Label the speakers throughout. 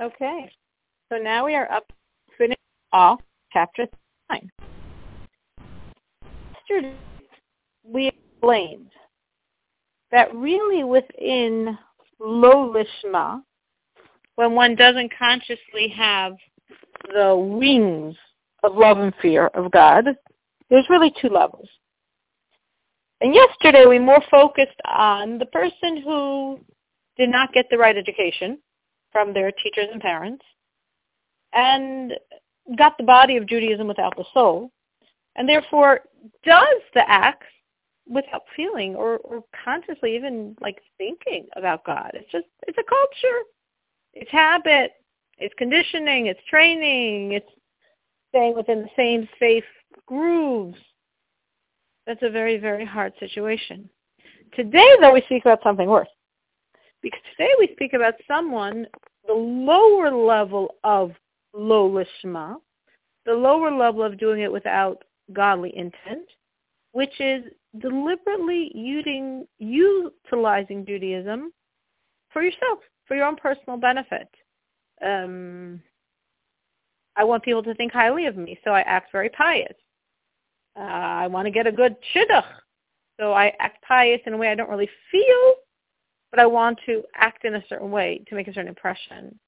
Speaker 1: Okay. So now we are up finish off chapter nine. Yesterday we explained that really within lo lishma, when one doesn't consciously have the wings of love and fear of God, there's really two levels. And yesterday we more focused on the person who did not get the right education from their teachers and parents and got the body of Judaism without the soul and therefore does the acts without feeling or, or consciously even like thinking about God. It's just, it's a culture. It's habit. It's conditioning. It's training. It's staying within the same safe grooves. That's a very, very hard situation. Today, though, we speak about something worse. Because today we speak about someone, the lower level of lo lishma, the lower level of doing it without godly intent, which is deliberately using, utilizing Judaism for yourself, for your own personal benefit. Um, I want people to think highly of me, so I act very pious. Uh, I want to get a good shidduch, so I act pious in a way I don't really feel, but I want to act in a certain way to make a certain impression.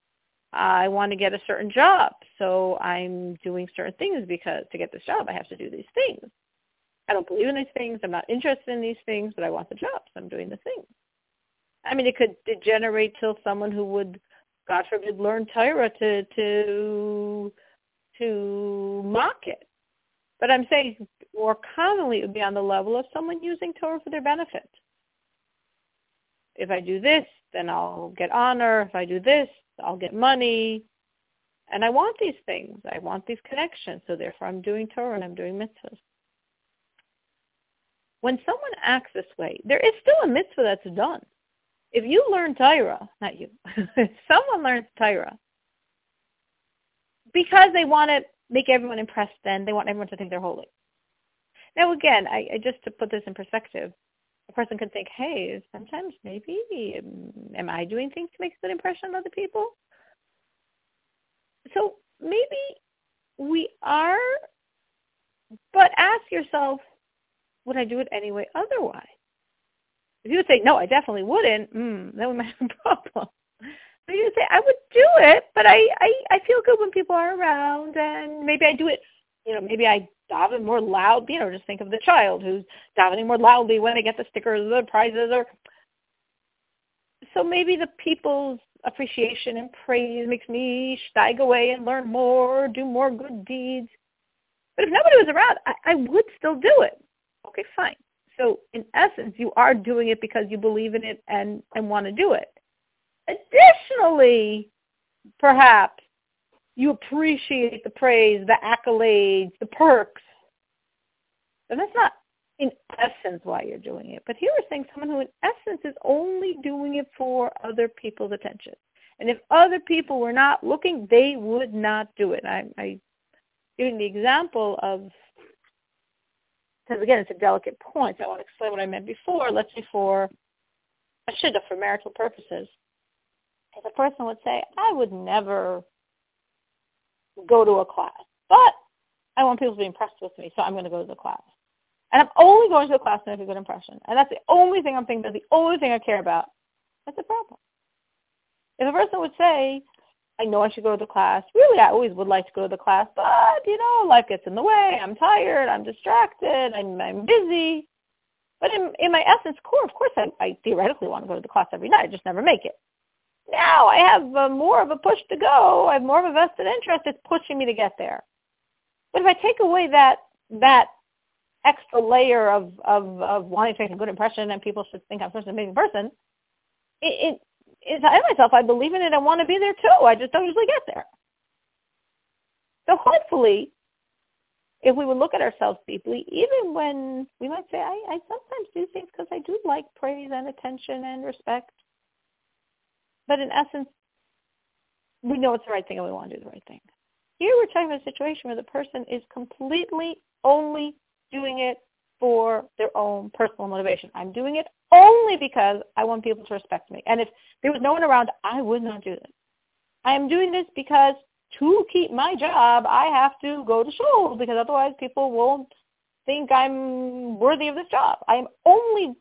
Speaker 1: I want to get a certain job, so I'm doing certain things because to get this job I have to do these things. I don't believe in these things. I'm not interested in these things, but I want the job, so I'm doing the things. I mean, it could degenerate till someone who would, God forbid, learn Torah to to to mock it. But I'm saying more commonly it would be on the level of someone using Torah for their benefit. If I do this, then I'll get honor. If I do this, I'll get money. And I want these things. I want these connections. So therefore I'm doing Torah and I'm doing mitzvahs. When someone acts this way, there is still a mitzvah that's done. If you learn Torah, not you, if someone learns Torah, because they want to make everyone impressed then, they want everyone to think they're holy. Now again, I, I just to put this in perspective, person could think, hey, sometimes maybe am, am I doing things to make a good impression on other people? So maybe we are, but ask yourself, would I do it anyway otherwise? If you would say, no, I definitely wouldn't, mm, then we might have a problem. But you would say, I would do it, but I, I, I feel good when people are around and maybe I do it, you know, maybe I daven more loud, you know, just think of the child who's davening more loudly when they get the stickers or the prizes or so maybe the people's appreciation and praise makes me steig away and learn more, do more good deeds. But if nobody was around, I, I would still do it. Okay, fine. So in essence, you are doing it because you believe in it and, and want to do it. Additionally, perhaps you appreciate the praise, the accolades, the perks. And that's not in essence why you're doing it. But here we're saying someone who in essence is only doing it for other people's attention. And if other people were not looking, they would not do it. I, I giving the example of, because again, it's a delicate point. I want to explain what I meant before. Let's say for I should have for marital purposes the person would say, I would never go to a class, but I want people to be impressed with me, so I'm going to go to the class. And I'm only going to the class to make a good impression. And that's the only thing I'm thinking, that's the only thing I care about. That's a problem. If a person would say, I know I should go to the class. Really, I always would like to go to the class, but, you know, life gets in the way. I'm tired. I'm distracted. I'm, I'm busy. But in, in my essence core, of course, I, I theoretically want to go to the class every night. I just never make it. Now I have uh, more of a push to go. I have more of a vested interest. It's pushing me to get there. But if I take away that that extra layer of of, of wanting to make a good impression and people should think I'm such an amazing person, it, it inside myself I believe in it. I want to be there too. I just don't usually get there. So hopefully, if we would look at ourselves deeply, even when we might say, I, I sometimes do things because I do like praise and attention and respect, but in essence, we know it's the right thing and we want to do the right thing. Here we're talking about a situation where the person is completely only doing it for their own personal motivation. I'm doing it only because I want people to respect me. And if there was no one around, I would not do this. I am doing this because to keep my job, I have to go to shul because otherwise people won't think I'm worthy of this job. I am only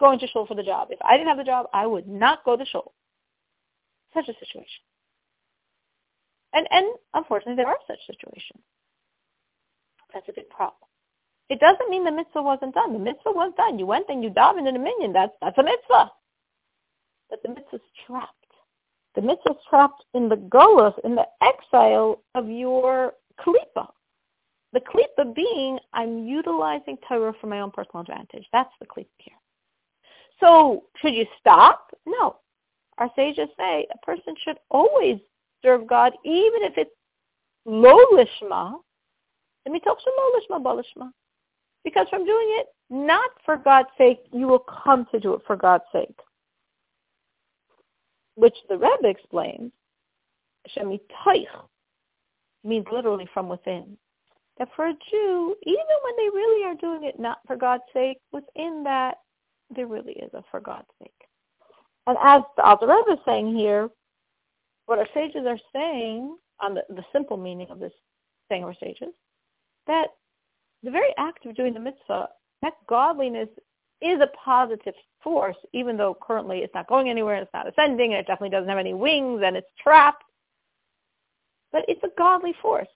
Speaker 1: going to shul for the job. If I didn't have the job, I would not go to shul. Such a situation. And and unfortunately, there are such situations. That's a big problem. It doesn't mean the mitzvah wasn't done. The mitzvah was done. You went and you davened in a minyan. That's that's a mitzvah. But the mitzvah's trapped. The mitzvah's trapped in the golus, in the exile of your klipa. The klipa being, I'm utilizing Torah for my own personal advantage. That's the klipa here. So should you stop? No. Our sages say a person should always serve God, even if it's lo lishma. Let me talk to lo lishma, balishma. Because from doing it not for God's sake, you will come to do it for God's sake. Which the Rebbe explains, Shemitoich means literally from within. That for a Jew, even when they really are doing it not for God's sake, within that there really is a for God's sake. And as the Alter Rebbe is saying here, what our sages are saying on the, the simple meaning of this saying of our sages, that the very act of doing the mitzvah, that godliness is a positive force, even though currently it's not going anywhere, and it's not ascending, and it definitely doesn't have any wings, and it's trapped. But it's a godly force,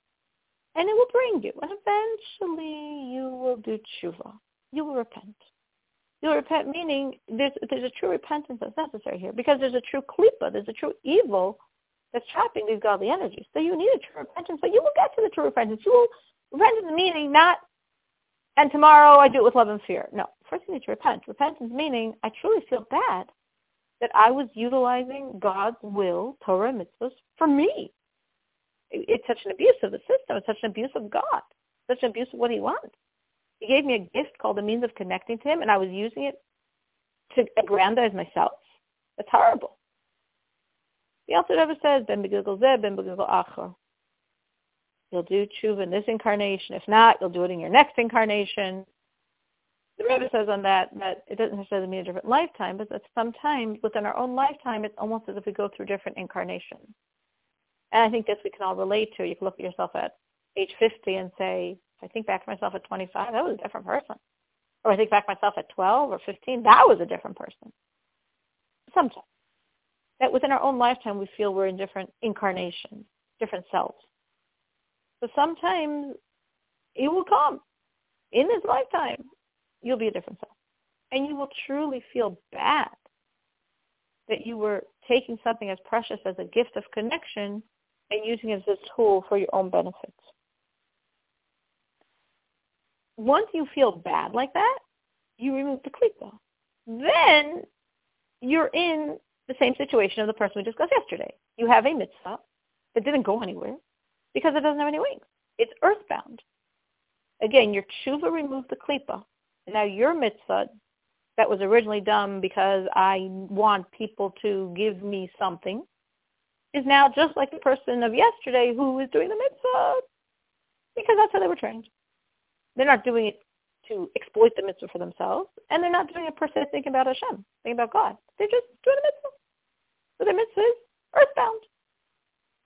Speaker 1: and it will bring you, and eventually you will do tshuva. You will repent. You'll repent, meaning there's there's a true repentance that's necessary here, because there's a true klipa, there's a true evil that's trapping these godly energies. So you need a true repentance, but you will get to the true repentance. You will repentance meaning not and tomorrow I do it with love and fear. No, first you need to repent. Repentance meaning I truly feel bad that I was utilizing God's will, Torah, mitzvahs for me. It's such an abuse of the system. It's such an abuse of God. Such an abuse of what he wants. He gave me a gift called the means of connecting to him, and I was using it to aggrandize myself. That's horrible. He also never says, Ben begilgal zeh, ben begilgal achor. You'll do tshuva in this incarnation. If not, you'll do it in your next incarnation. The Rebbe says on that that it doesn't necessarily mean a different lifetime, but that sometimes within our own lifetime, it's almost as if we go through different incarnations. And I think this we can all relate to. You can look at yourself at age 50 and say, if I think back to myself at 25, that was a different person. Or I think back to myself at 12 or 15, that was a different person. Sometimes. That within our own lifetime, we feel we're in different incarnations, different selves. But sometimes it will come. In this lifetime, you'll be a different self. And you will truly feel bad that you were taking something as precious as a gift of connection and using it as a tool for your own benefits. Once you feel bad like that, you remove the klipa. Then you're in the same situation of the person we discussed yesterday. You have a mitzvah that didn't go anywhere because it doesn't have any wings. It's earthbound. Again, your tshuva removed the klipa. Now your mitzvah that was originally done because I want people to give me something is now just like the person of yesterday who was doing the mitzvah because that's how they were trained. They're not doing it to exploit the mitzvah for themselves, and they're not doing it per se thinking about Hashem, thinking about God. They're just doing the mitzvah. So the mitzvah is earthbound.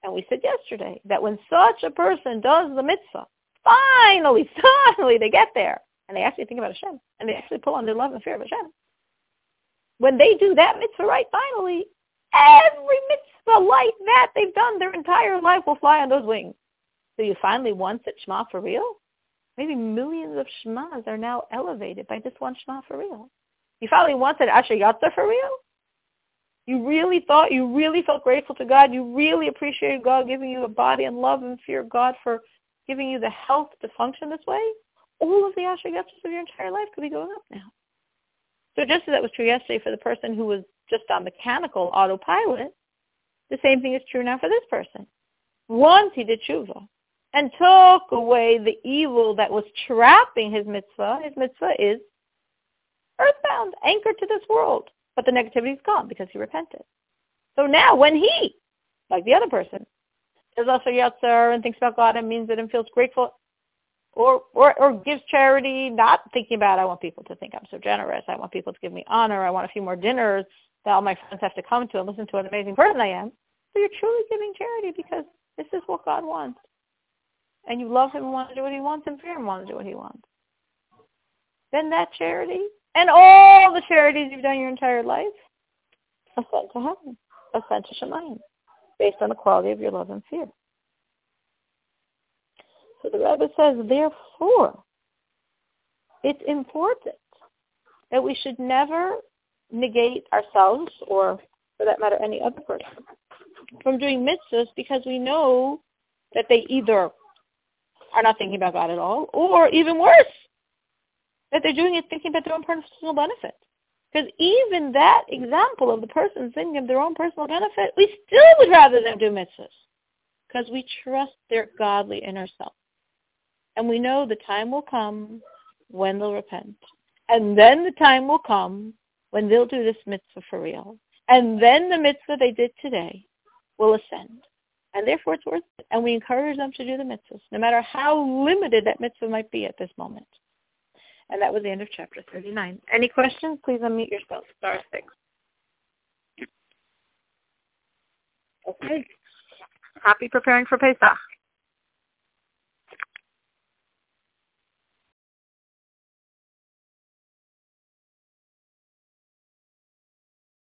Speaker 1: And we said yesterday that when such a person does the mitzvah, finally, finally they get there. And they actually think about Hashem. And they actually pull on their love and fear of Hashem. When they do that mitzvah right, finally, every mitzvah like that they've done their entire life will fly on those wings. So you finally once at Shema for real? Maybe millions of Shmas are now elevated by this one Shema for real. You finally Asher Yatzar for real? You really thought, you really felt grateful to God. You really appreciated God giving you a body and love and fear God for giving you the health to function this way. All of the Asher Yetzes of your entire life could be going up now. So just as that was true yesterday for the person who was just on mechanical autopilot, the same thing is true now for this person. Once he did tshuva and took away the evil that was trapping his mitzvah, his mitzvah is earthbound, anchored to this world. But the negativity is gone because he repented. So now when he, like the other person, is also Yatzer and thinks about God and means it and feels grateful or, or, or gives charity, not thinking about, I want people to think I'm so generous. I want people to give me honor. I want a few more dinners that all my friends have to come to and listen to what an amazing person I am. So you're truly giving charity because this is what God wants. And you love him and want to do what he wants and fear him and want to do what he wants. Then that charity and all the charities you've done your entire life ascend to heaven, ascend to Shemayim, based on the quality of your love and fear. So the Rebbe says, therefore, it's important that we should never negate ourselves or, for that matter, any other person from doing mitzvahs because we know that they either are not thinking about God at all or, even worse, that they're doing it thinking about their own personal benefit. Because even that example of the person thinking of their own personal benefit, we still would rather them do mitzvahs because we trust their godly inner self. And we know the time will come when they'll repent. And then the time will come when they'll do this mitzvah for real. And then the mitzvah they did today will ascend. And therefore it's worth it. And we encourage them to do the mitzvahs, no matter how limited that mitzvah might be at this moment. And that was the end of chapter 39. Any questions? Please unmute yourself. Star 6. Okay. Happy preparing for Pesach.